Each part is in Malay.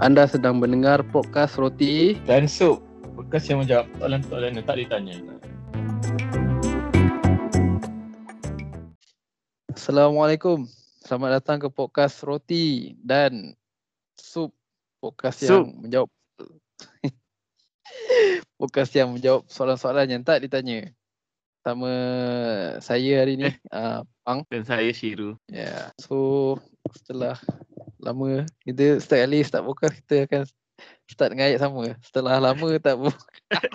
Anda sedang mendengar podcast Roti. Dan Sup Bekas yang menjawab soalan-soalan yang tak ditanya Assalamualaikum. Selamat datang ke podcast Roti dan Sup. Podcast Sup. yang menjawab podcast yang menjawab soalan-soalan yang tak ditanya. Sama saya hari ni, uh, Pang. Dan saya Shiru. Yeah. So setelah lama kita setiap kali start podcast kita akan start dengan ayat sama. Setelah lama tak podcast.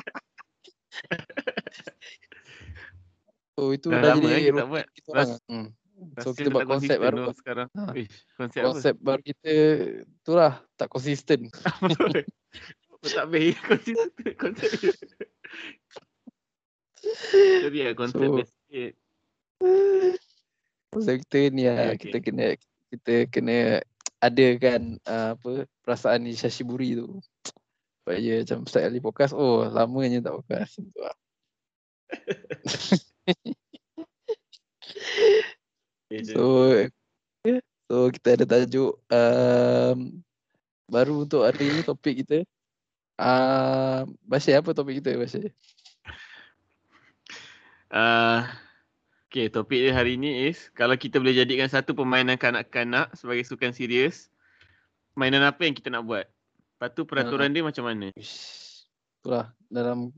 so itu Dah dah, lama jadi eh kita roti tak buat kita. Ras- Hmm. So kita buat tak konsep konsisten baru. sekarang Ha. Ish, Konsep Konsep baru kita tu lah tak konsisten. apa? Apa tak baik konsep konsep dia. Jadi konsep So- sikit. Kita ni lah Okay, kita kena kita kena adakan uh, apa perasaan ni Shashiburi tu. Supaya macam start kali podcast, oh lamanya tak podcast. Macam tu lah. So so kita ada tajuk um, baru untuk hari ni topik kita. Uh, Bashir apa topik kita Bashir? Ah, okay, topik dia hari ni is kalau kita boleh jadikan satu permainan kanak-kanak sebagai sukan serius, mainan apa yang kita nak buat? Lepas tu peraturan dia macam mana? Itulah dalam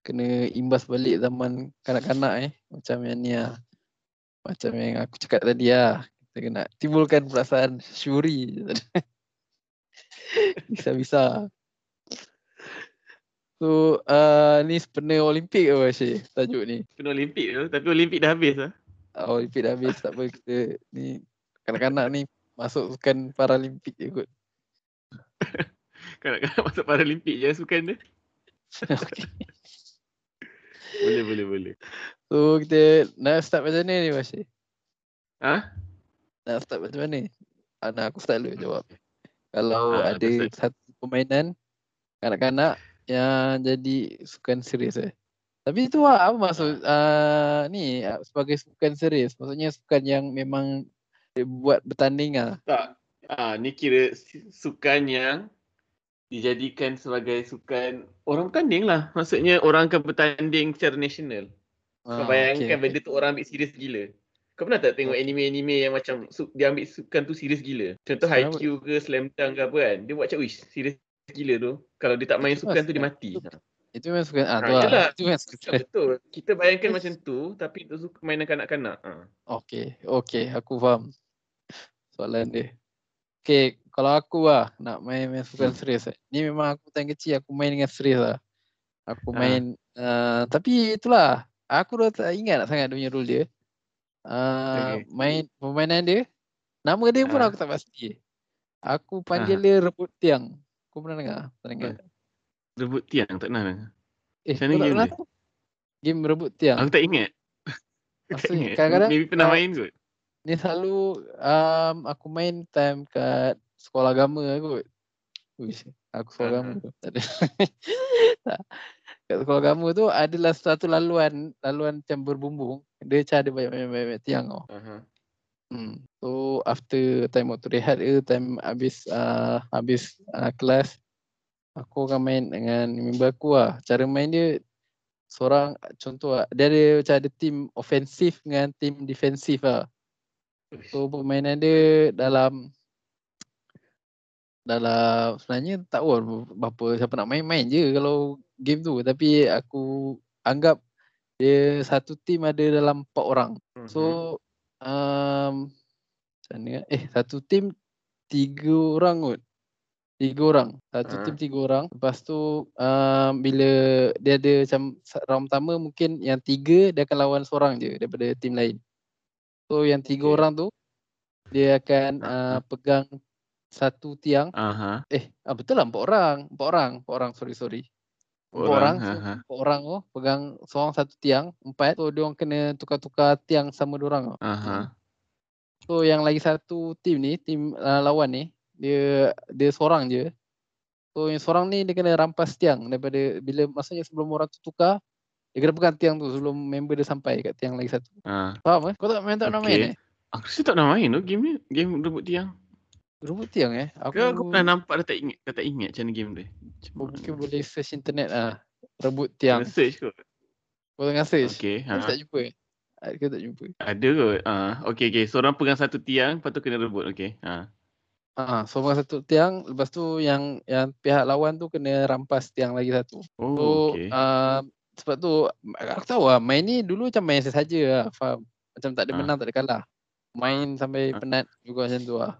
kena imbas balik zaman kanak-kanak eh. Macam yang ni lah. Macam yang aku cakap tadi lah. Kita kena timbulkan perasaan syuri. Bisa-bisa. So uh, ni sepenuh Olimpik ke Bashir tajuk ni? Kena Olimpik tu, tapi Olimpik dah habis lah. Ah, Olimpik dah habis tak apa kita ni kanak-kanak ni masuk sukan Paralimpik je kot. Kanak-kanak masuk Paralimpik je sukan dia. okay. Boleh, boleh, boleh. So kita nak start macam mana ni Bashir? Ha? Nak start macam mana? Ah, nak aku start dulu jawab. Kalau Ah, ada satu permainan kanak-kanak yang jadi sukan serius eh. Tapi itu lah, apa maksud uh, ni ah, sebagai sukan serius? Maksudnya sukan yang memang buat bertanding ah. Tak. Ah, ni kira su- sukan yang dijadikan sebagai sukan orang bertanding lah. Maksudnya orang akan bertanding secara nasional. Kau Ah, bayangkan okey, benda tu orang ambil serius gila. Kau pernah tak tengok anime-anime yang macam su- dia ambil sukan tu serius gila? Contoh? Haikyuu ke Slam Dunk ke apa kan. Dia buat macam wish serius gila tu. Kalau dia tak main Itu sukan tu dia mati. itu- memang sukan ah, tu lah. yelah. Itu memang sukan. betul. Kita bayangkan macam tu tapi itu suka mainan kanak-kanak. Ha. Okey, okey, aku faham soalan dia. Okey, kalau aku lah nak main main sukan Hmm. serius. Eh. Ni memang aku time kecil aku main dengan serius lah. Aku Ah. main uh, tapi itulah aku dah tak ingat sangat dia punya rule dia. Uh, Okey. main permainan dia nama dia pun Ah. aku tak pasti. Aku panggil dia rebut tiang. Kau pernah dengar? Tak dengar? Rebut tiang tak pernah dengar. Eh, Macam kau mana tak game pernah dia? Game rebut tiang. Aku tak ingat. Aku tak ingat. kadang-kadang Maybe pernah kau- main kot. Ni selalu um, aku main time kat sekolah agama kot. Uish, aku sekolah agama Ah. tu. Tak ada. tak. Kat sekolah agama tu adalah satu laluan, laluan macam berbumbung. Dia macam ada banyak-banyak tiang tau. Aha. Hmm. So after time waktu rehat ke, time habis uh, habis uh, kelas, aku akan main dengan member aku lah. Cara main dia seorang contoh lah, dia ada macam ada team ofensif dengan team defensif lah. So permainan dia dalam dalam sebenarnya tak tahu berapa siapa nak main-main je kalau game tu tapi aku anggap dia satu team ada dalam empat orang. So um, eh satu team tiga orang kot. Tiga orang. Satu Ah. team tiga orang. Lepas tu um, bila dia ada macam round pertama mungkin yang tiga dia akan lawan seorang je daripada team lain. So yang tiga Okay. orang tu dia akan Ah, uh, pegang satu tiang. Aha. Eh, ah, betul lah empat orang. Empat orang. Empat orang, sorry sorry. Empat orang, empat orang tu pegang seorang satu tiang, empat. So dia orang kena tukar-tukar tiang sama dia orang. tau. Aha. So yang lagi satu tim ni, tim uh, lawan ni, dia dia seorang je. So yang seorang ni dia kena rampas tiang daripada bila maksudnya sebelum orang tu tukar, dia kena pegang tiang tu sebelum member dia sampai kat tiang lagi satu. Ha. Faham eh? Kau tak main tak nak main Okay. eh? Aku rasa tak nak main tu game ni. Game rebut tiang. Rebut tiang eh. Aku, Ke aku pernah nampak dah tak ingat, dah tak ingat macam mana game dia. Macam aku mana? mungkin boleh search internet ah. Rebut Kena tiang. search kot. Kau tengah search. Okay. Aku Ha. tak jumpa. eh. Aku tak jumpa. Ada kot. Ah, okay, okay. Seorang pegang satu tiang, lepas tu kena rebut. Okay. Ha. Ah, so masa satu tiang, lepas tu yang yang pihak lawan tu kena rampas tiang lagi satu. Oh, So okay. uh, sebab tu aku tahu lah main ni dulu macam main saja lah. Faham? Macam tak ada Ah. menang, tak ada kalah. Main sampai Ah. penat juga macam tu lah.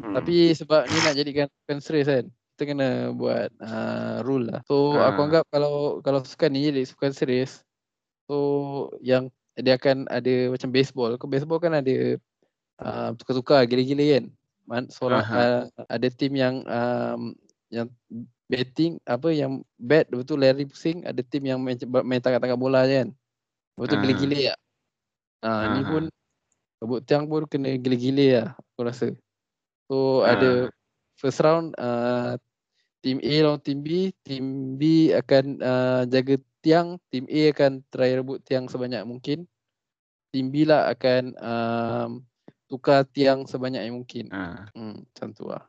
Hmm. Tapi sebab ni nak jadikan serius kan. Kita kena buat uh, rule lah. So aku Ah. anggap kalau kalau sukan ni jadi sukan serius. So yang dia akan ada macam baseball. Ke baseball kan ada uh, tukar-tukar gila-gila kan. Man, seorang Aha. uh, ada tim yang um, yang batting apa yang bat lepas tu lari pusing, ada tim yang main main tangkap-tangkap bola je kan. Lepas tu Ah. gila-gila lah. Ah, ni pun rebut tiang pun kena gila-gila lah aku rasa. So Ah. ada first round uh, team A lawan team B, team B akan uh, jaga tiang, team A akan try rebut tiang sebanyak mungkin. Team B lah akan um, tukar tiang sebanyak yang mungkin. Ah. Hmm, macam tu lah.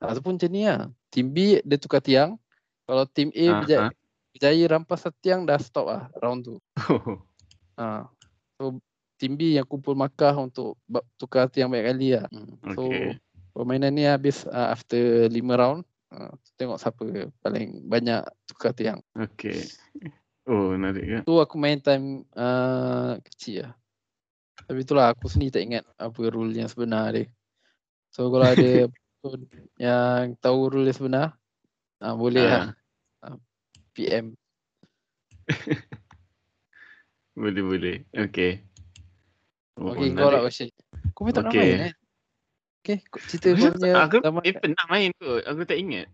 Ataupun macam ni lah. Team B dia tukar tiang. Kalau team A Ah, berjaya, ah. berjaya rampas satu tiang dah stop lah round tu. Oh. Ha. So team B yang kumpul markah untuk tukar tiang banyak kali lah. Hmm. So Okay. Permainan ni habis uh, after 5 round. Uh, tengok siapa paling banyak tukar tiang. Okay. Oh, menarik ke? Tu aku main time uh, kecil lah. Tapi itulah aku sendiri tak ingat apa rule yang sebenar dia. So kalau ada yang tahu rule yang sebenar, uh, boleh lah Ah. PM. Boleh, boleh. Okay. Oh, Okay, kau lah. Kau pun tak pernah Okay. main kan? Okay, cerita kau punya Aku zaman eh, pernah main kot. Aku tak ingat.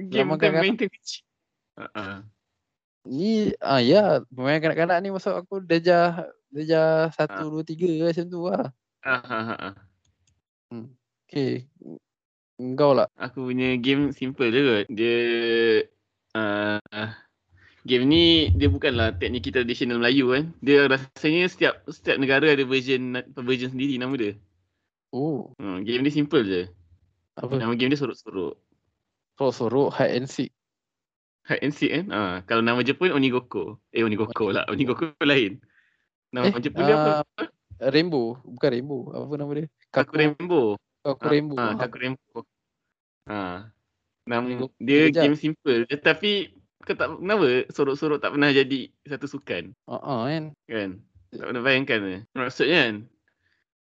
Game kanak-kanak. main time kecil. Uh-uh. Ni ah ya pemain kanak-kanak ni masuk aku darjah darjah 1 Ah. 2 3 macam tu lah. Ah, ah, ah, ah. Okey. Engkau lah. Aku punya game simple je kot. Dia uh, game ni dia bukanlah tekniki tradisional Melayu kan. Dia rasanya setiap setiap negara ada version version sendiri nama dia. Oh, Hmm, game ni simple je. apa? Nama game dia sorok-sorok. Sorok-sorok hide and seek. Hide and seek kan? Ah, kalau nama Jepun Onigoko. Eh Onigoko lah. Onigoko lain. Nama Eh, Jepun dia apa? ah, Rainbow, bukan Rainbow. Apa nama dia? Kaku Rainbow. Kaku Ah, Rainbow. Ah, Ah, Kaku Rainbow. Ah. Nama Onigoko dia kejap. game simple je tapi kau tak kenapa sorok-sorok tak pernah jadi satu sukan Ah, ah, kan. kan? Tak pernah bayangkan? Maksudnya kan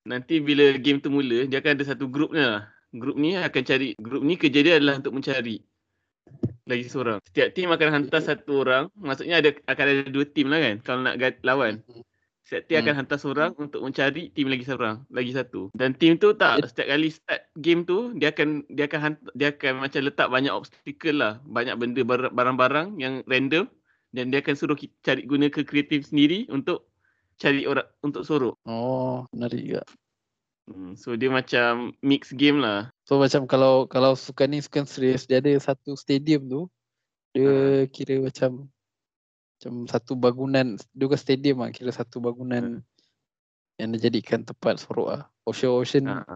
nanti bila game tu mula dia akan ada satu grup lah. Grup ni akan cari grup ni kerja dia adalah untuk mencari lagi seorang. Setiap tim akan hantar satu orang. Maksudnya ada akan ada dua tim lah kan kalau nak lawan. Setiap tim Hmm. akan hantar seorang untuk mencari tim lagi seorang, lagi satu. Dan tim tu tak setiap kali start game tu dia akan dia akan hantar, dia akan macam letak banyak obstacle lah, banyak benda bar- barang-barang yang random dan dia akan suruh kita cari guna ke kreatif sendiri untuk cari orang untuk sorok. Oh, menarik juga. Hmm, so dia macam mix game lah. So macam kalau kalau sukan ni sukan serius, dia ada satu stadium tu. Dia kira macam macam satu bangunan, dia bukan stadium lah, kira satu bangunan yang dijadikan tempat sorok lah. Ocean Ocean Ha.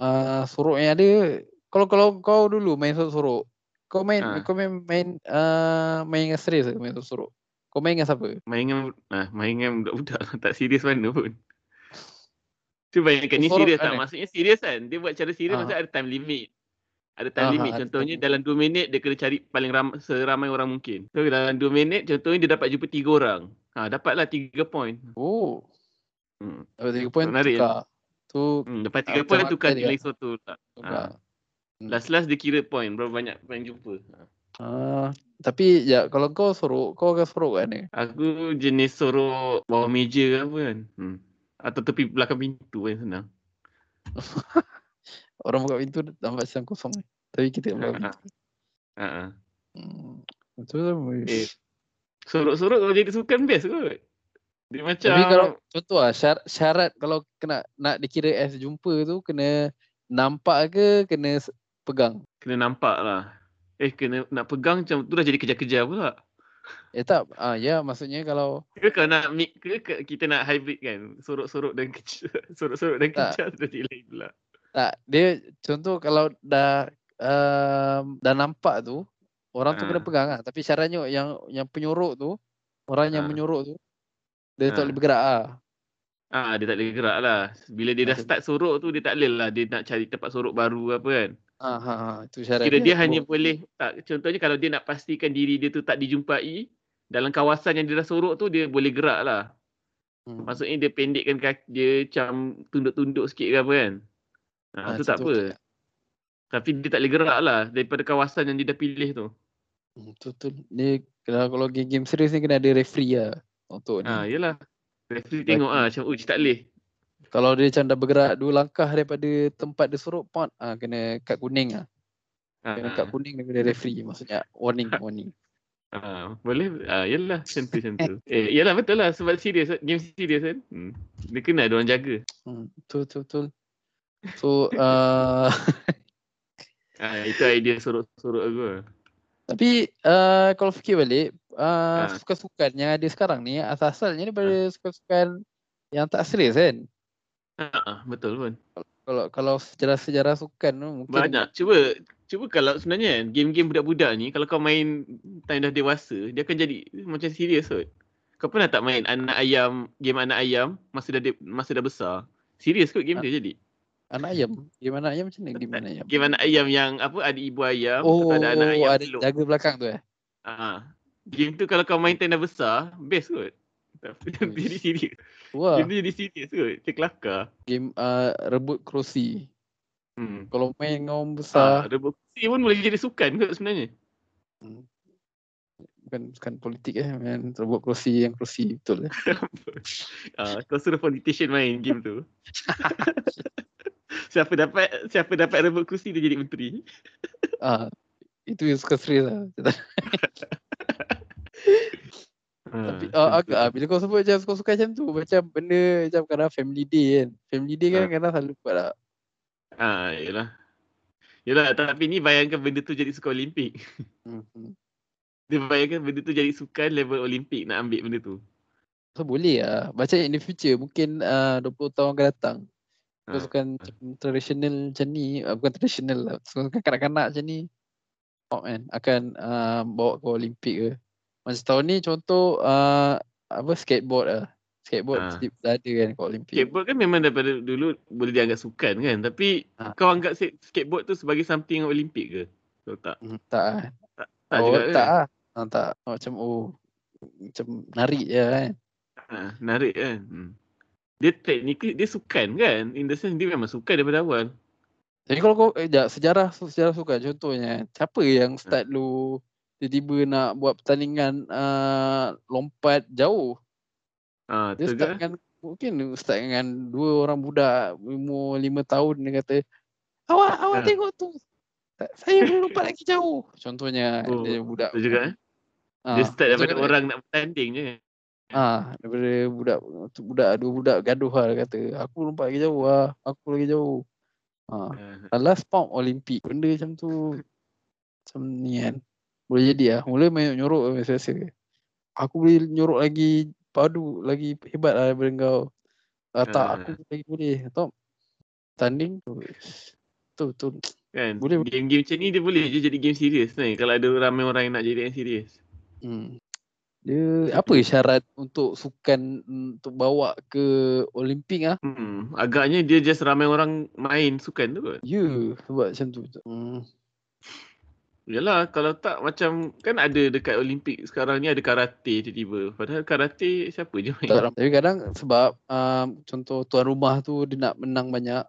uh, sorok yang ada kalau kalau kau dulu main sorok, kau main Ha. kau main main uh, main dengan serius ke main sorok? Kau main dengan siapa? Main dengan ah, main dengan budak-budak lah, tak serius mana pun. Tu bayangkan ni serius tak? Maksudnya serius kan? Dia buat cara serius Ah. maksudnya ada time limit. Ada time Ah, limit. ada Contohnya time dalam 2 minit dia kena cari paling ram, seramai orang mungkin. So dalam 2 minit contohnya dia dapat jumpa 3 orang. Ha, dapatlah 3 point. Oh, Hmm. dapat 3 poin Menarik tukar. Tu Hmm, dapat Ah, 3 macam point tukar dia? nilai suatu tak. tukar. Hmm. Last-last dia kira point. Berapa banyak point jumpa. Ha. Ah, tapi ya kalau kau sorok, kau akan sorok kat mana? Aku jenis sorok bawah meja ke apa kan. Hmm. Atau tepi belakang pintu kan senang. Orang buka pintu nampak macam kosong. Tapi kita kat belakang pintu. ha. Ha, ha. Hmm. Betul lah. Eh, Sorok-sorok kalau jadi sukan best kot. Dia macam Tapi kalau contoh lah syarat, syarat kalau kena nak dikira as jumpa tu kena nampak ke kena pegang? kena nampak lah. Eh kena nak pegang macam tu dah jadi kejar-kejar pula. Eh tak, ah ya maksudnya kalau Ke kalau nak mix ke, ke kita nak hybrid kan. Sorok-sorok dan kejar. Sorok-sorok dan kejar sudah jadi lain pula. Tak, dia contoh kalau dah um, dah nampak tu orang tu Ha. kena pegang lah. Tapi caranya yang yang penyorok tu, orang yang Ha. menyorok tu dia tak Ha. boleh bergerak ah. Ah, dia tak boleh gerak lah. Bila dia dah start sorok tu, dia tak boleh lah. Dia nak cari tempat sorok baru apa kan. Ha ha ha itu syarat Kira dia hanya boleh, tak, contohnya kalau dia nak pastikan diri dia tu tak dijumpai, dalam kawasan yang dia dah sorok tu, dia boleh gerak lah. Hmm. Maksudnya dia pendekkan kaki, dia macam tunduk-tunduk sikit ke apa kan. Ha, Ah, tu tak apa. Tapi dia tak boleh gerak lah daripada kawasan yang dia dah pilih tu. Hmm, Betul betul. Dia kalau kalau game-game serius ni kena ada referee lah untuk ni. Ha, yelah. Referee tengok ah macam, uj tak boleh. Kalau dia macam dah bergerak dua langkah daripada tempat dia sorok pot ah kena kad kuning ah. Ha, Kena kad kuning daripada referee maksudnya warning warning. ha, boleh. Ah, macam tu, macam tu. Eh, yelah betul lah sebab serius, game serius kan. Hmm. Dia kena ada orang jaga. Hmm, betul betul betul. So uh, Ah, itu idea sorok-sorok aku. tapi uh, kalau fikir balik uh, Ha. sukan-sukan yang ada sekarang ni asal-asalnya daripada sukan-sukan yang tak serius kan. Ha, ah, betul pun. Kalau kalau sejarah-sejarah sukan tu mungkin Banyak. Cuba cuba kalau sebenarnya kan game-game budak-budak ni kalau kau main time dah dewasa, dia akan jadi macam serius kot. Kau pernah tak main anak ayam, game anak ayam masa dah de- masa dah besar? Serius kot game Ha. dia jadi. anak ayam. Game anak ayam macam mana game anak ayam? Game anak ayam yang apa ada ibu ayam, Oh, ada anak ayam ada peluk. jaga belakang tu eh. Ha. Game tu kalau kau main time dah besar, best kot. Tapi jadi serius. Wah, Game tu jadi serius kot. Dia kelakar. game uh, rebut kerusi. Hmm. Kalau main dengan orang besar, rebut kursi pun boleh jadi sukan kot sebenarnya. bukan bukan politik eh, main rebut kerusi yang kerusi betul eh. Ah, kau suruh politician main game tu. siapa dapat siapa dapat rebut kursi dia jadi menteri. Ah, itu yang suka serius lah. Tapi uh, agak ah, bila kau sebut macam suka-suka macam tu, macam benda macam kadang family day kan. Family day kan Ah. kadang selalu buat lah. Ah, yalah. Yalah, tapi ni bayangkan benda tu jadi sukan Olimpik. Hmm. hmm. Dia bayangkan benda tu jadi sukan level Olimpik nak ambil benda tu. So boleh lah. Macam in the future mungkin uh, 20 tahun akan datang. Ah, Sukan macam traditional macam ni, uh, bukan traditional lah. Sukan kanak-kanak macam ni. Oh, kan, akan uh, bawa ke Olimpik ke. Macam tahun ni contoh uh, apa skateboard lah. Skateboard Ah. mesti dah ada kan ke Olimpik. Skateboard kan memang daripada dulu boleh dianggap sukan kan. Tapi Ah. kau anggap sk- skateboard tu sebagai something Olimpik ke? Kau tak? Hmm, tak lah. Tak oh, juga tak kan? lah. Ah, tak. Oh, macam oh macam narik je kan. Ha, narik kan. Hmm. Dia technically dia sukan kan. In the sense dia memang sukan daripada awal. Jadi kalau kau eh, sejarah sejarah sukan contohnya siapa yang start lu tiba-tiba nak buat pertandingan uh, lompat jauh. Ha, Dia start dengan mungkin dia start dengan dua orang budak umur lima tahun dia kata awak awak Ha. tengok tu. "Tak- Saya boleh lompat lagi jauh. Contohnya Oh, dia budak. Tu juga eh. Ah, Dia start daripada macam- orang nak bertanding je. Ah, daripada budak budak dua budak gaduh lah dia kata. Aku lompat lagi jauh ah. Aku lagi jauh. Ah, Ha, last pump Olimpik. Benda macam tu macam ni kan. Boleh jadi lah. Mula main nyorok biasa-biasa. Aku boleh nyorok lagi padu, lagi hebat lah daripada kau. Ah, tak, Ah. aku lagi boleh. Atau tanding tu. Tu, tu. Kan? Boleh. Game-game macam ni dia boleh je jadi game serius ni. Kalau ada ramai orang yang nak jadi yang serius. Hmm. Dia apa syarat untuk sukan untuk bawa ke Olimpik ah? Hmm, agaknya dia just ramai orang main sukan tu kot. Ya, sebab macam tu. Hmm. Yalah, kalau tak macam kan ada dekat Olimpik sekarang ni ada karate tiba-tiba. Padahal karate siapa je main. Tak, tapi kadang sebab um, contoh tuan rumah tu dia nak menang banyak.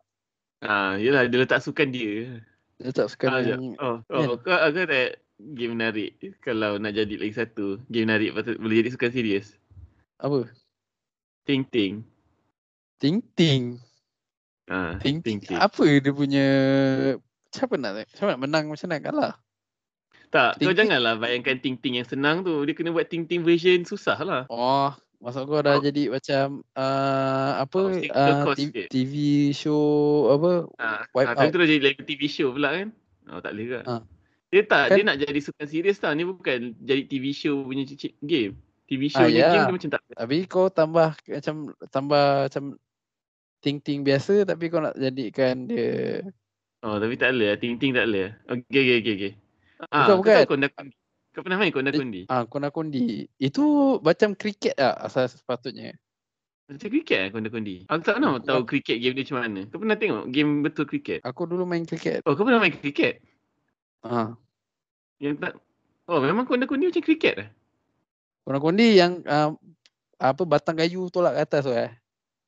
Ah, yalah dia letak sukan dia. Dia tak suka Ah, yang oh, kan? oh, kau kau tak game menarik kalau nak jadi lagi satu game menarik patut boleh jadi sukan serius. apa? Ting ting. Ting ting. Ah, ting ting. Apa dia punya siapa nak siapa nak menang macam nak kalah? Tak, Ting kau janganlah bayangkan ting ting yang senang tu. Dia kena buat ting ting version susah lah. Oh, maksud kau dah Oh. jadi macam uh, apa Oh, uh, TV. TV show apa Ah, Wipe ah, time out. tu dah jadi like TV show pula kan. Oh, tak boleh ke? Ah. Dia tak, Kan- dia nak jadi sukan serius tau. Ni bukan jadi TV show punya game. TV Ah, show punya ya. game dia macam tak. Tapi kau tambah macam tambah macam ting-ting biasa tapi kau nak jadikan dia Oh, tapi tak boleh lah. Ting-ting tak boleh. Okay, okay, okay. okay. Ah, Bukan, kau bukan. tahu konda kundi? Kau pernah main konda Eh, kundi? ah kona kondi. Itu macam kriket lah asal sepatutnya. Macam kriket lah konda kundi. Aku tak pernah Aku- tahu kriket game dia macam mana. Kau pernah tengok game betul kriket? Aku dulu main kriket. Oh, kau pernah main kriket? Ah, Yang tak... Oh, memang konda kundi macam kriket lah? kona kondi yang ah, apa batang kayu tolak ke atas tu eh.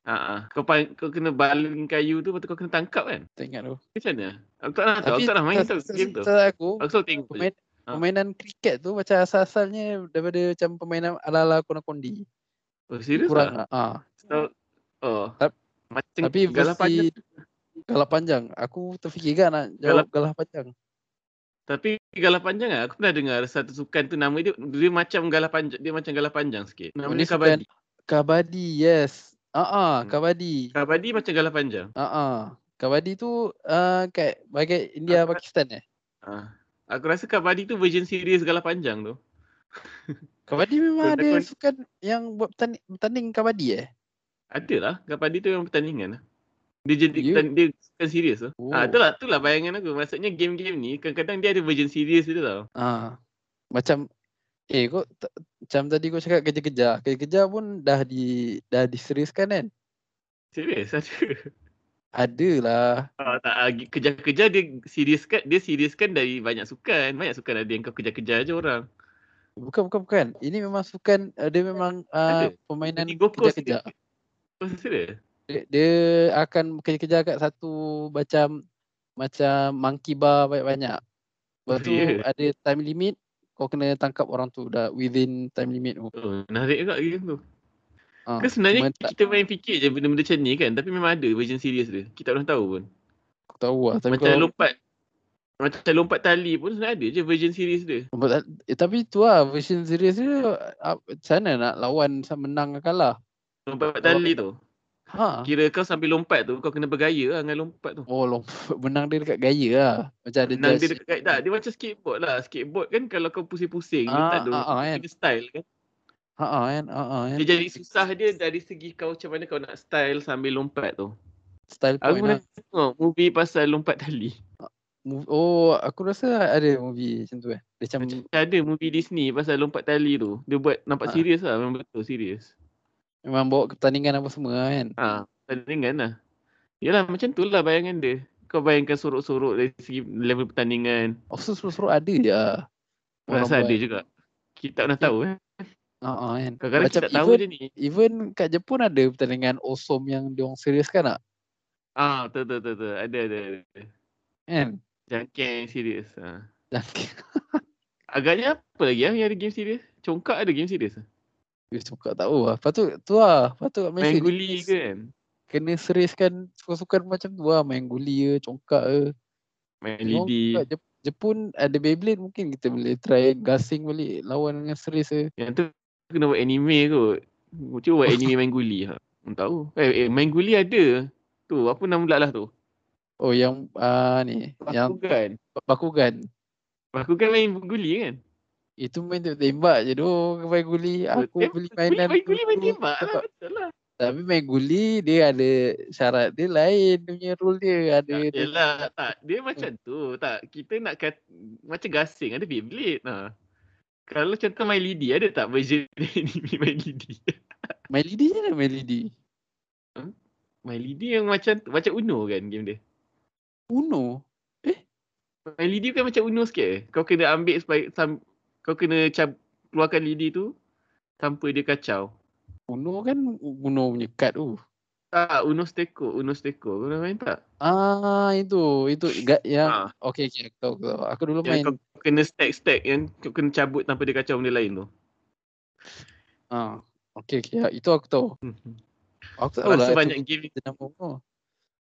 Ah. Kau, pa- kau kena baling kayu tu, lepas tu kau kena tangkap kan? Tak ingat tu. Macam mana? Aku tak pernah tahu. Aku tak pernah main tu game tu. Saya aku Aku selalu tengok pemain, Ah. permainan kriket tu macam asal-asalnya daripada macam permainan ala-ala kona kondi. Oh, serius Kurang lah? Ah, So, oh. Tap- Macam tapi galah panjang. galah panjang. Aku terfikir kan nak jawab galah panjang. Tapi galah panjang lah. Aku pernah dengar satu sukan tu nama dia, dia macam galah panjang. Dia macam galah panjang sikit. Nama Oh, dia kabadi. Kabadi, yes. Ah, ah, Hmm. kabadi. Kabadi macam galah panjang. Ah, ah. Kabadi tu uh, kat bagai India Aku- Pakistan eh. Ah. Aku rasa kabadi tu version serius galah panjang tu. Kabadi memang ada takut- sukan yang buat bertanding, bertanding kabadi eh. Ada lah. Kabadi tu memang pertandingan lah. Dia jadi You- yeah. dia sukan serius tu. Oh. Ah, itulah, itulah bayangan aku. Maksudnya game-game ni kadang-kadang dia ada version serius dia tau. Ah. Macam eh kau ta- macam tadi kau cakap kerja-kerja. Kerja-kerja pun dah di dah diseriuskan kan? Serius ada. Ada lah. Ah, tak, ah, kejar-kejar dia seriuskan, dia seriuskan dari banyak sukan. Banyak sukan ada yang kau kejar-kejar je orang. Bukan bukan bukan. Ini memang sukan uh, dia memang uh, permainan. Oh, serius? Dia, dia akan kejar-kejar kat satu macam macam monkey bar banyak-banyak. Lepas tu Ya. ada time limit kau kena tangkap orang tu dah within time limit tu. Oh, menarik juga game tu. Ha. Kan sebenarnya cuma tak kita main fikir je benda-benda macam ni kan. Tapi memang ada version serius dia. Kita tak pernah tahu pun. aku tahu lah. Tapi Macam kau, lompat. Macam lompat tali pun sebenarnya ada je version serius dia. lompat, eh, tapi tu lah version serius dia ah, macam mana nak lawan menang ke kalah. Lompat tali tu. Ha. Kira kau sambil lompat tu kau kena bergaya lah dengan lompat tu. Oh lompat menang dia dekat gaya lah. Macam ada Menang dia dekat tak, dia macam skateboard lah. Skateboard kan kalau kau pusing-pusing dia Ah, tak ada ah, ah, kan. kena style kan. Ha ah kan. Ha ah kan. Dia jadi susah dia dari segi kau macam mana kau nak style sambil lompat tu. Style Aku point pernah lah. tengok movie pasal lompat tali. Oh aku rasa ada movie macam tu eh. Dia macam Macam ada movie Disney pasal lompat tali tu. Dia buat nampak Ah. serius lah. Memang betul serius. Memang bawa ke pertandingan apa semua kan. Ha, pertandingan lah. Yalah macam tu lah bayangan dia. Kau bayangkan sorok-sorok dari segi level pertandingan. Oh suruh-suruh ada je lah. Rasa ada juga. Kita tak pernah tahu eh. Ha ah kan. Kadang-kadang Macam kita tak tahu even, je ni. even kat Jepun ada pertandingan awesome yang diorang seriuskan tak? Ah, betul betul betul. betul. Ada ada. ada. Kan? Jangkang serius. Ha. Jangan. Agaknya apa lagi ah yang ada game serius? Congkak ada game serius. Dia suka tahu lah. Lepas tu, tu lah. Lepas tu kat Malaysia Main guli kena- ke kan? Kena seriuskan sukan-sukan macam tu lah. Main guli ke, congkak ke. Main lidi. Jep- Jepun ada Beyblade mungkin kita boleh try gasing balik lawan dengan serius ke. Yang tu kena buat anime kot. Cuba buat anime main guli ha. Tak tahu. Eh, eh, main guli ada. Tu apa nama pula lah tu? Oh yang uh, ni. Yang Bakugan. Bakugan. Bakugan main guli kan? Itu main tu tembak je tu main guli. Aku Tem- beli mainan main guli main tembak lah. Betul lah. Tapi main guli dia ada syarat dia lain dia punya rule dia. Ada Tak, dia yelah, tak. Dia macam tu. Tak. Kita nak kat, macam gasing ada Beyblade. Ha. Kalau contoh main lidi, ada tak version anime main lidi? main lidi je lah main lidi. main lidi yang macam macam Uno kan game dia. Uno. Main lidi kan macam Uno sikit eh. Kau kena ambil supaya sam, kau kena cab, keluarkan lidi tu tanpa dia kacau. Uno kan Uno punya card tu. Tak, Uno Steko, Uno Steko. Kau main tak? Ah itu itu ga- yang Ha. okey okey aku tahu, aku tahu. Aku dulu Yang main kau kena stack-stack yang kau kena cabut tanpa dia kacau benda lain tu. ah okey okey ya, itu aku tahu. Aku tak tahu Rasa lah banyak game nama Uno.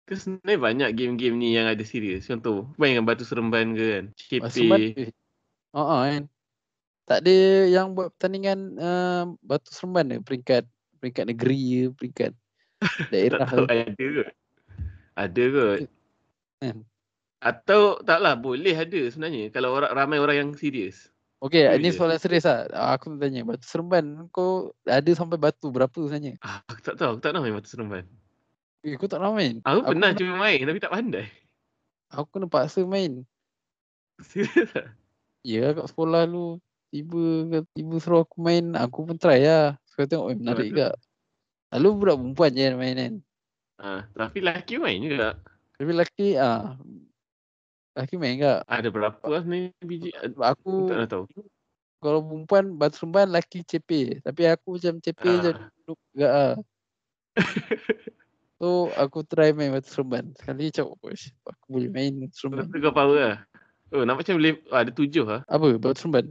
ke sebenarnya banyak game-game ni yang ada serius. Contoh, main dengan Batu Seremban ke kan? Ha ah kan. Tak ada yang buat pertandingan uh, batu seremban ke peringkat peringkat negeri ke peringkat Tak daerah tahu ke. ada kot. Ada kot. Kan? Atau taklah boleh ada sebenarnya kalau orang ramai orang yang serius. Okey, ini soalan serius lah. Ah, Aku nak tanya, batu seremban kau ada sampai batu berapa sebenarnya? Ah, aku tak tahu, aku tak nak main Batu Seremban. Eh, kau tak pernah main? Aku, Aku pernah cuba main tapi tak pandai. Aku kena paksa main. Serius lah. Ya kat sekolah lu tiba tiba suruh aku main, aku pun try lah. Suka tengok eh, menarik juga. Lalu budak perempuan je yang main kan. Ha, tapi lelaki main juga. Tapi lelaki ah lelaki main enggak? Ada berapa lah ni biji? Aku Aku tak nak tahu. kalau perempuan batu seremban lelaki cepe. Tapi aku macam cepe Ah. je duduk enggak ah. so aku try main batu seremban. Sekali cakap, "Uish, aku boleh main batu seremban." Lepas tu kau power lah. Oh, nampak macam boleh, oh, ada tujuh lah. Apa batu seremban?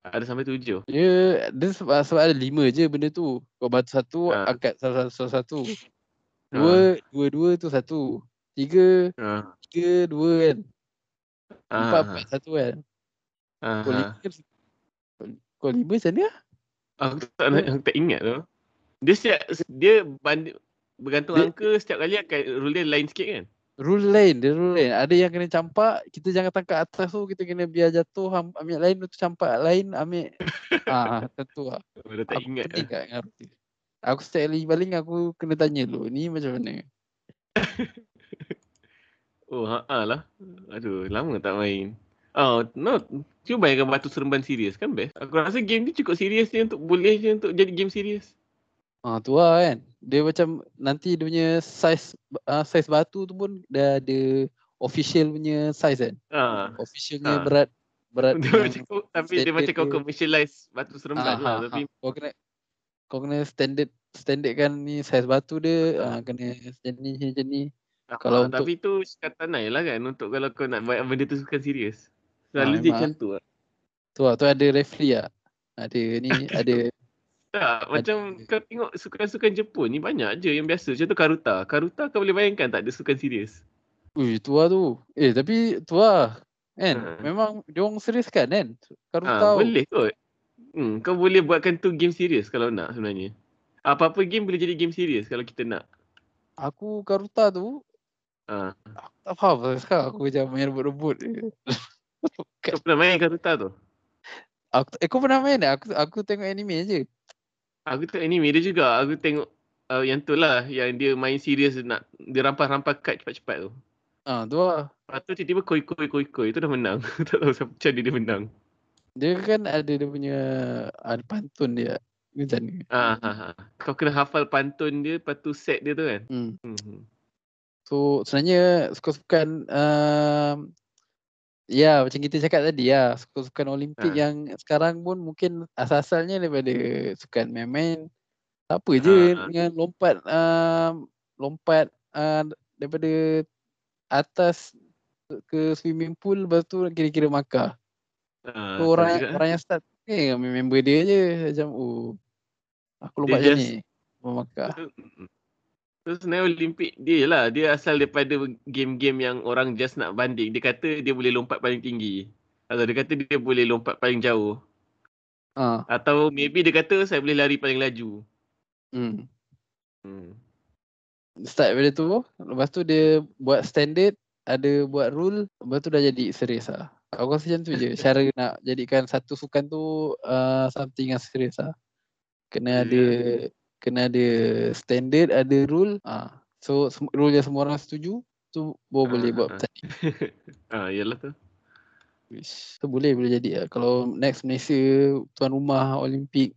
Ada sampai tujuh. Dia dia sebab, sebab ada lima je benda tu. Kau batu satu Ah. angkat salah satu, salah satu. Dua, dua dua tu satu. Tiga, Ha. tiga dua kan. Empat Ha. empat satu kan. Ha. Kau ha. lima? Kau lima macam mana? Aku tak, nak, aku tak ingat tu. Dia setiap, dia banding, bergantung Dia- angka setiap kali akan rule dia lain sikit kan? Rule lain, dia rule lain. Ada yang kena campak, kita jangan tangkap atas tu, kita kena biar jatuh, am- ambil lain, tu campak lain, ambil. ah, tentu lah. Dah tak Aku ingat lah. kat dengan rule. Aku setiap kali baling aku kena tanya dulu, ni macam mana? Oh, ha lah. Aduh, lama tak main. Oh, no. Cuba bayangkan batu seremban serius kan best. Aku rasa game ni cukup serius je untuk boleh je untuk jadi game serius. Ah tu lah kan. Dia macam nanti dia punya size uh, size batu tu pun dah ada official punya size kan. Ha. Officialnya Ah. berat berat Dia macam, tapi dia macam kau dia. commercialize batu seremban Ah, lah. ah, Tapi kau kena kau kena standard standard kan ni size batu dia ah, kena macam ni macam ni. kalau untuk- Tapi tu syaitanai lah kan untuk kalau kau nak buat benda tu bukan serius. Selalu dia macam tu lah. Tu lah tu ada referee lah. Ada ni ada Tak, macam kau tengok sukan-sukan Jepun ni banyak je yang biasa. Contoh Karuta. Karuta kau boleh bayangkan tak ada sukan serius. Ui tu lah tu. Eh tapi tu lah kan. Ha. Memang dia orang serius kan kan. Ha, tahu. boleh kot. Hmm, kau boleh buatkan tu game serius kalau nak sebenarnya. Apa-apa game boleh jadi game serius kalau kita nak. Aku Karuta tu Ha. aku tak faham sampai sekarang aku macam main rebut-rebut je. Kau pernah main Karuta tu? Aku eh kau pernah main tak? Aku aku tengok anime je. Aku tengok anime dia juga. Aku tengok uh, yang tu lah. Yang dia main serius nak dia rampas-rampas kad cepat-cepat tu. Ah tu lah. Lepas tu tiba-tiba koi koi koi koi tu dah menang. tak tahu siapa macam dia, dia menang. Dia kan ada dia punya ada pantun dia. Macam ni. Ah, ha, ha. Kau kena hafal pantun dia lepas tu set dia tu kan. Hmm. Hmm. So sebenarnya sukan-sukan um, ya macam kita cakap tadi ya sukan-sukan Olimpik Ha. yang sekarang pun mungkin asal-asalnya daripada sukan main-main tak apa je Ha. dengan lompat um, lompat uh, daripada atas ke swimming pool lepas tu kira-kira makar. Ah, So orang juga. orang yang start eh member dia je macam oh aku Dia lompat macam just- ni. Memakar. Tu sebenarnya Olimpik dia lah. Dia asal daripada game-game yang orang just nak banding. Dia kata dia boleh lompat paling tinggi. Atau dia kata dia boleh lompat paling jauh. Ah, Atau maybe dia kata saya boleh lari paling laju. hmm. Hmm. start daripada tu lepas tu dia buat standard ada buat rule lepas tu dah jadi serius lah aku rasa macam tu je cara nak jadikan satu sukan tu uh, something yang serius lah kena Ya. ada kena ada standard ada rule ah so sem- rule yang semua orang setuju tu baru Ah, boleh buat ah. pertandingan ah, yalah tu. Wish. boleh boleh jadi lah kalau next Malaysia tuan rumah Olimpik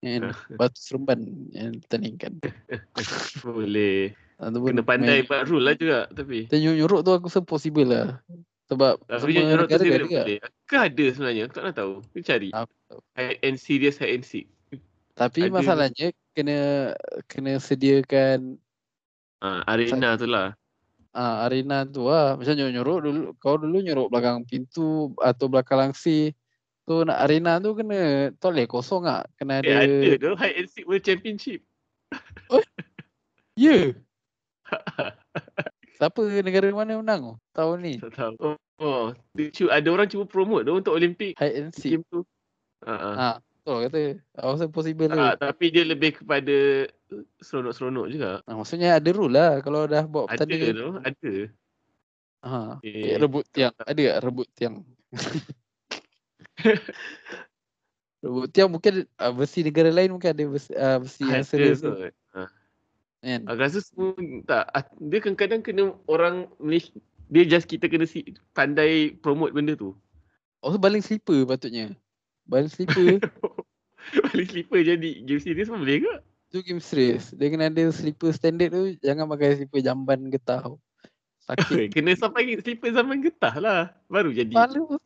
and batu seremban yang pertandingkan Boleh. Ataupun Kena pandai main- buat rule lah juga tapi. Kita nyuruk tu aku rasa possible lah. Sebab Tapi semua tu negara dia ada tak juga. boleh. Ke ada sebenarnya? Aku tak nak tahu. Kita cari. Aku tahu. Hide and serious hide and seek. Tapi Ada. masalahnya kena kena sediakan Ah, arena tu lah. ah, arena tu lah. Macam nyuruk dulu. Kau dulu nyuruk belakang pintu atau belakang langsi. Tu nak arena tu kena toleh kosong tak? Kena Eh, ada. ada tu hide and seek world championship. Ya. Siapa negara mana menang tu tahun ni? Tak tahu. Oh, oh. Ada orang cuba promote tu untuk Olimpik Hide and seek. game tu. Ha ah. Ha, betul kata. Aku rasa possible tu. Ah, tapi dia lebih kepada seronok-seronok juga. Ha, maksudnya ada rule lah kalau dah buat Ada pertandingan. tu, ada. Ha. Eh, Eh, rebut tiang. Ada tak rebut tiang? rebut tiang mungkin uh, versi negara lain mungkin ada versi, uh, versi yang ada serius tu. Ha. Kan? Aku rasa semua tak. ah, Dia kadang-kadang kena orang Malaysia. Dia just kita kena si, pandai promote benda tu. Oh, tu baling slipper patutnya. Baling slipper Balik slipper jadi game serius pun boleh ke? tu game serius. Dia kena ada slipper standard tu. Jangan pakai slipper jamban getah. Sakit kena sampai slipper zaman getah lah. Baru jadi. kepala.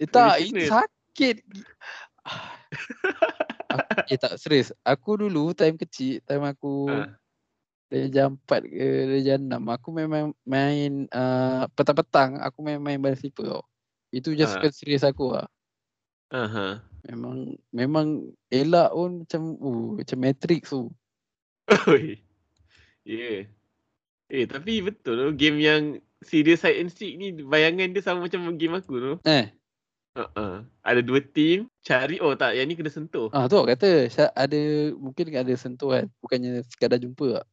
Eh tak, Original. sakit. Aku- eh tak, serius. Aku dulu time kecil, time aku Ha. dari jam 4 ke dari jam 6, aku memang main uh, petang-petang, aku main main baling slipper tau. Itu just Ha. serius aku lah. Aha. Memang memang elak pun macam uh, macam Matrix tu. Ya. Eh tapi betul tu game yang serious hide and seek ni bayangan dia sama macam game aku tu. Eh, Uh-uh. Ada dua team cari oh tak yang ni kena sentuh. ah tu aku kata ada mungkin ada sentuhan bukannya sekadar jumpa lah.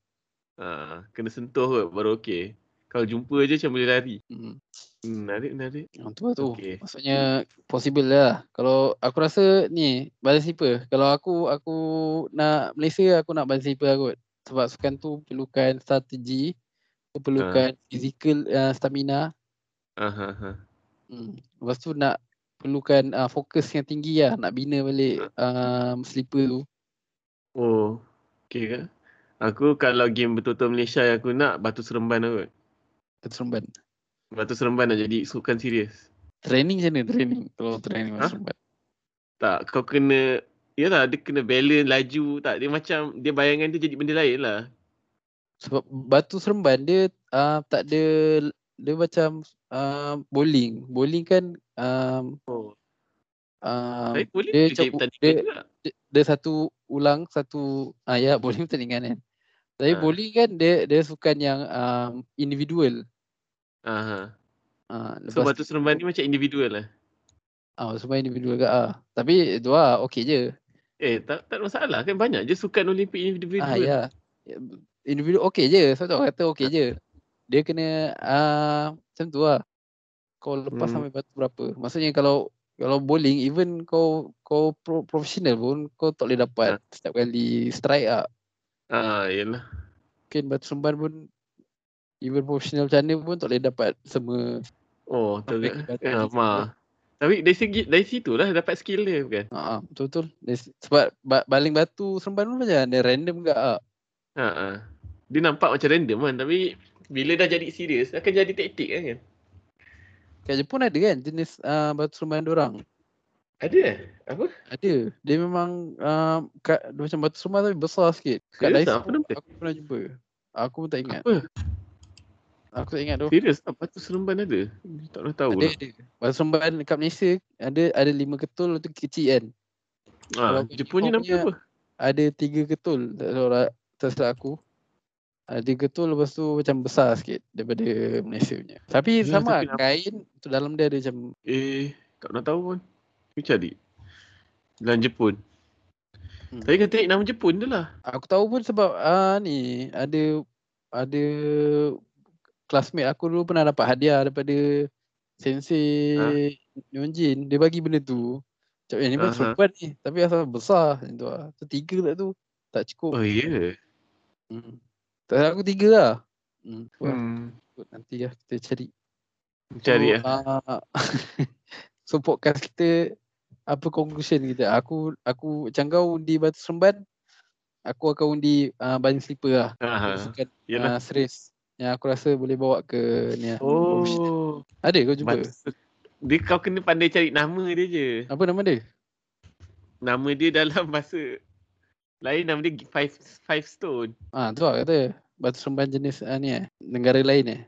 Ha, kena sentuh kot baru okey. Kalau jumpa je macam boleh lari. Hmm. Hmm, menarik menarik. Ah, tu lah tu. Okey. Maksudnya possible lah. Kalau aku rasa ni baling slipper. Kalau aku aku nak Malaysia aku nak baling slipper lah kot. Sebab sukan tu perlukan strategi, perlukan physical uh, stamina. Aha ha. Hmm. Lepas tu nak perlukan uh, fokus yang tinggi lah nak bina balik um, slipper tu. Oh. Okey ke? Aku kalau game betul-betul Malaysia yang aku nak Batu Seremban lah kot. Keterumban. Batu Seremban nak jadi sukan serius. Training macam mana training? Kalau training Ha? keterumban. Tak, kau kena Yalah, dia kena balance laju tak. Dia macam, dia bayangan dia jadi benda lain lah. Sebab batu seremban dia uh, tak ada dia macam uh, bowling. Bowling kan um, Oh. um, boleh dia dia macam- dia- dia, dia satu ulang satu ah ya bowling pertandingan kan. Tapi Ha. bowling kan dia dia sukan yang um, individual. Aha. Ah So, lepas batu seremban ni macam individual lah. ah semua individual ke ah. Tapi itu ah okey je. Eh, tak tak masalah kan. Banyak je sukan Olimpik individual. Ah ya. Individual okey je. Sebab tu aku kata okey je. Dia kena ah macam tu lah. Kau lepas Hmm. sampai batu berapa. Maksudnya kalau kalau bowling even kau kau pro, profesional pun kau tak boleh dapat setiap kali strike ah. Ah, yelah. Mungkin batu seremban pun even profesional macam mana pun tak boleh dapat semua Oh, batu Ya, ni ma. Tapi dari segi dari situ lah dapat skill dia bukan? Ha, betul-betul. Dari- Sebab ba- baling batu seremban pun macam ada random ke ah. Ha ah. Dia nampak macam random kan tapi bila dah jadi serius akan jadi taktik kan kan? Kat Jepun ada kan jenis uh, batu seremban orang. Ada eh? Apa? Ada. Dia memang uh, kat, dia macam batu seremban tapi besar sikit. Kat Serius Daiso tak? Apa aku pernah jumpa. Aku pun tak ingat. Apa? Aku tak ingat tu. Serius? Apa tu seremban ada? Tak pernah tahu Ada, lah. ada. Batu seremban kat Malaysia ada ada lima ketul tu kecil kan. Ah, Jepun ni nama apa? Ada tiga ketul tak salah tak salah aku. Ada tiga ketul lepas tu macam besar sikit daripada Malaysia punya. Tapi Ya, sama tapi lah, kain tu dalam dia ada macam Eh, tak pernah tahu pun. Aku cari. Dalam Jepun. Hmm. Tapi kata nama Jepun je lah. Aku tahu pun sebab ah ni ada ada classmate aku dulu pernah dapat hadiah daripada sensei Nyonjin. Dia bagi benda tu. Macam eh, ni pun seremban ni. Tapi asal besar macam tu lah. Tu tiga tak tu. Tak cukup. Oh ya. Yeah. Hmm. Tak aku tiga lah. Hmm. tu lah. Hmm. Nanti lah kita cari. Cari so, lah. ah, so podcast kita apa conclusion kita? Aku aku macam kau undi batu seremban. Aku akan undi uh, baling slipper lah. Aha. Itu sukan Yalah. uh, serius yang aku rasa boleh bawa ke ni lah. Oh. Ada kau jumpa? Batu- Dia kau kena pandai cari nama dia je. Apa nama dia? Nama dia dalam bahasa lain nama dia five five stone. Ah tu lah kata batu seremban jenis uh, ni eh. Negara lain eh.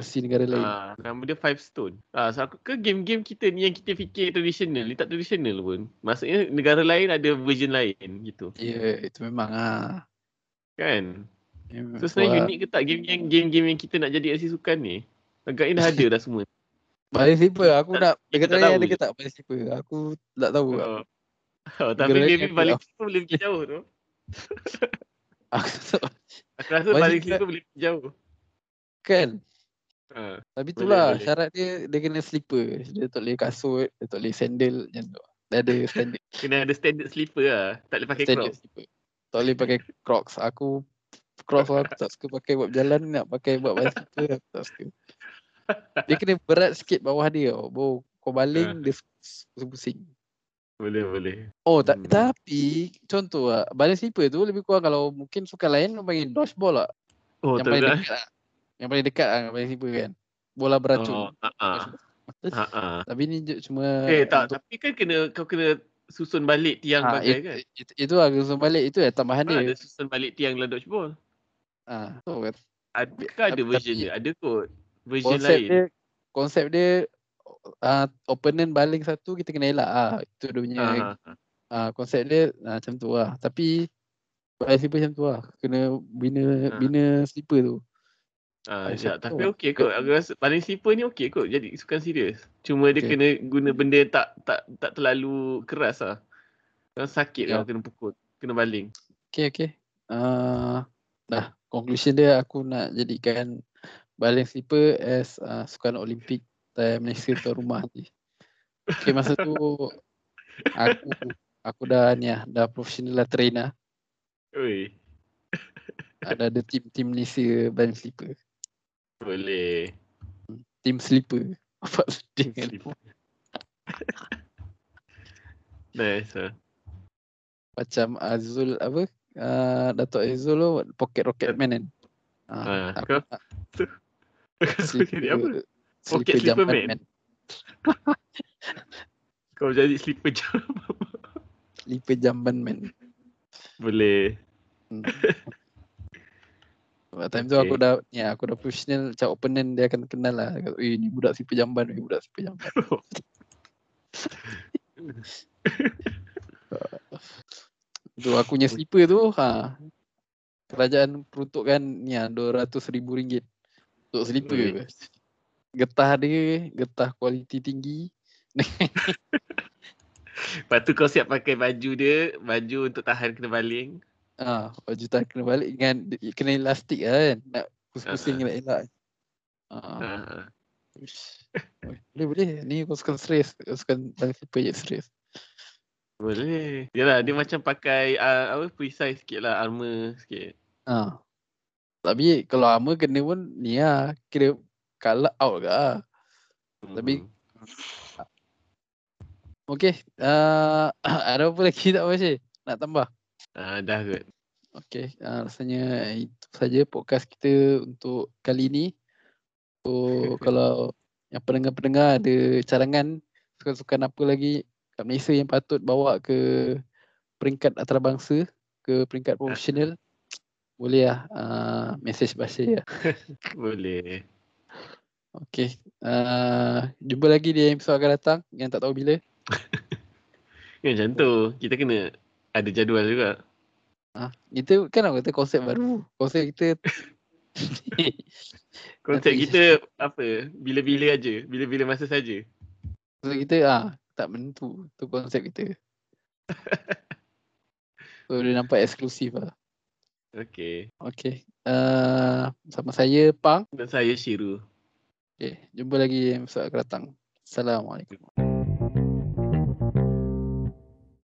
Versi negara lain. Ah, nama dia five stone. Ah, so aku ke game-game kita ni yang kita fikir tradisional, dia tak tradisional pun. Maksudnya negara lain ada version lain gitu. Ya, yeah, itu memang ah. Kan? Yeah, So sebenarnya unik ke tak game yang game-game yang kita nak jadi aksi sukan ni? Agaknya dah ada dah semua. Baling slipper aku Tak- nak dekat tak ada ke tak baling slipper. Aku tak tahu. Oh. Oh, tapi maybe ada balik lah. situ boleh pergi jauh tu. Aku rasa Balik juga. situ boleh pergi jauh. kan. Ha. Tapi itulah boleh. syarat dia dia kena slipper. Dia tak boleh kasut, dia tak boleh sandal macam tu. Dia ada standard Kena ada standard slipper lah. Tak boleh pakai standard crocs. slipper. Tak boleh pakai Crocs. Aku cross lah. Aku tak suka pakai buat berjalan. Nak pakai buat bicycle. Aku tak suka. Dia kena berat sikit bawah dia. tau. Bo, kau baling, Ah. dia pusing-pusing. Boleh, boleh. Oh, tak, Hmm. tapi contoh lah. Baling slipper tu lebih kurang kalau mungkin sukan lain, panggil dodgeball lah. Oh, yang tak paling lah. Yang paling dekat lah dengan baling slipper kan. Bola beracun. Oh, ha ah. Ha ah. Tapi ni cuma Eh, tak. untuk- Tapi kan kena kau kena susun balik tiang Ah, bagai it- kan? Itu, itu lah langsung balik itu ya tambahan ada dia. susun balik tiang dalam dodgeball. Ah, so, kan. Adakah ada Tapi- version dia? Ada kot. Version konsep lain. dia konsep dia uh, opponent baling satu kita kena elak ah. Itu dia punya Ha, ah, ha, ha. konsep dia ah, macam tu lah. Tapi baling slipper macam tu lah. Kena bina Ah. bina slipper tu. Ah, ya, tapi lah. okey kot. Aku rasa paling slipper ni okey kot. Jadi sukan serius. Cuma dia Okey. kena guna benda yang tak tak tak terlalu keras lah. Kan sakit Ya. lah kena pukul. Kena baling. Okay, okay. Uh, dah, conclusion dia aku nak jadikan baling slipper as uh, sukan Olimpik time Malaysia tuan rumah nanti. Okay, masa tu aku aku dah ni lah, dah professional lah trainer. Oi. Ada ada tim-tim Malaysia baling slipper. Boleh. Tim slipper. Apa sedih kan? Slipper. nice lah. Macam Azul apa? Uh, Datuk Azul tu pocket rocket man kan. Uh, Ah, aku kau- jadi apa? Pocket slipper slipper jamban man? man. Kau jadi slipper jam. Slipper jamban man. Boleh. Hmm. Sebab time tu aku Okay. dah ni aku dah professional macam opponent dia akan kenal lah. Kata, Eh ni budak slipper jamban, ni budak slipper jamban. Tu aku punya slipper tu ha kerajaan peruntukkan ni ah 200 ribu ringgit untuk slipper. Oi. Getah dia, getah kualiti tinggi. Lepas tu kau siap pakai baju dia. Baju untuk tahan kena baling. Ah, baju tahan kena balik dengan kena elastik lah kan. Nak pusing-pusing Ah. elak-elak. Ah. Ha. Uish. Boleh boleh. Ni aku suka stres. Aku suka balik slipper je stres. Boleh. Yalah dia macam pakai uh, apa precise sikit lah armor sikit. Ha. Tapi kalau armor kena pun ni lah. Kira colour out ke lah. Tapi- Hmm. Okay. Uh, ada apa lagi tak Bashir? Nak tambah? Ah, dah kot. Okay. Uh, rasanya itu saja podcast kita untuk kali ni. So kalau yang pendengar-pendengar ada cadangan sukan-sukan apa lagi kat Malaysia yang patut bawa ke peringkat antarabangsa ke peringkat profesional boleh lah uh, message Bashir lah. Boleh. Okay. Uh, jumpa lagi di episod akan datang yang tak tahu bila. Kan macam tu. Kita kena ada jadual juga. Ha, kita kan aku kata konsep baru. Konsep kita Konsep kita apa? Bila-bila aja. Bila-bila masa saja. konsep kita ah tak menentu. Tu konsep kita. So dia nampak eksklusif lah. Okay. Okay. Uh, sama saya Pang. Dan saya Shiru. Okay. Jumpa lagi episod akan datang. Assalamualaikum.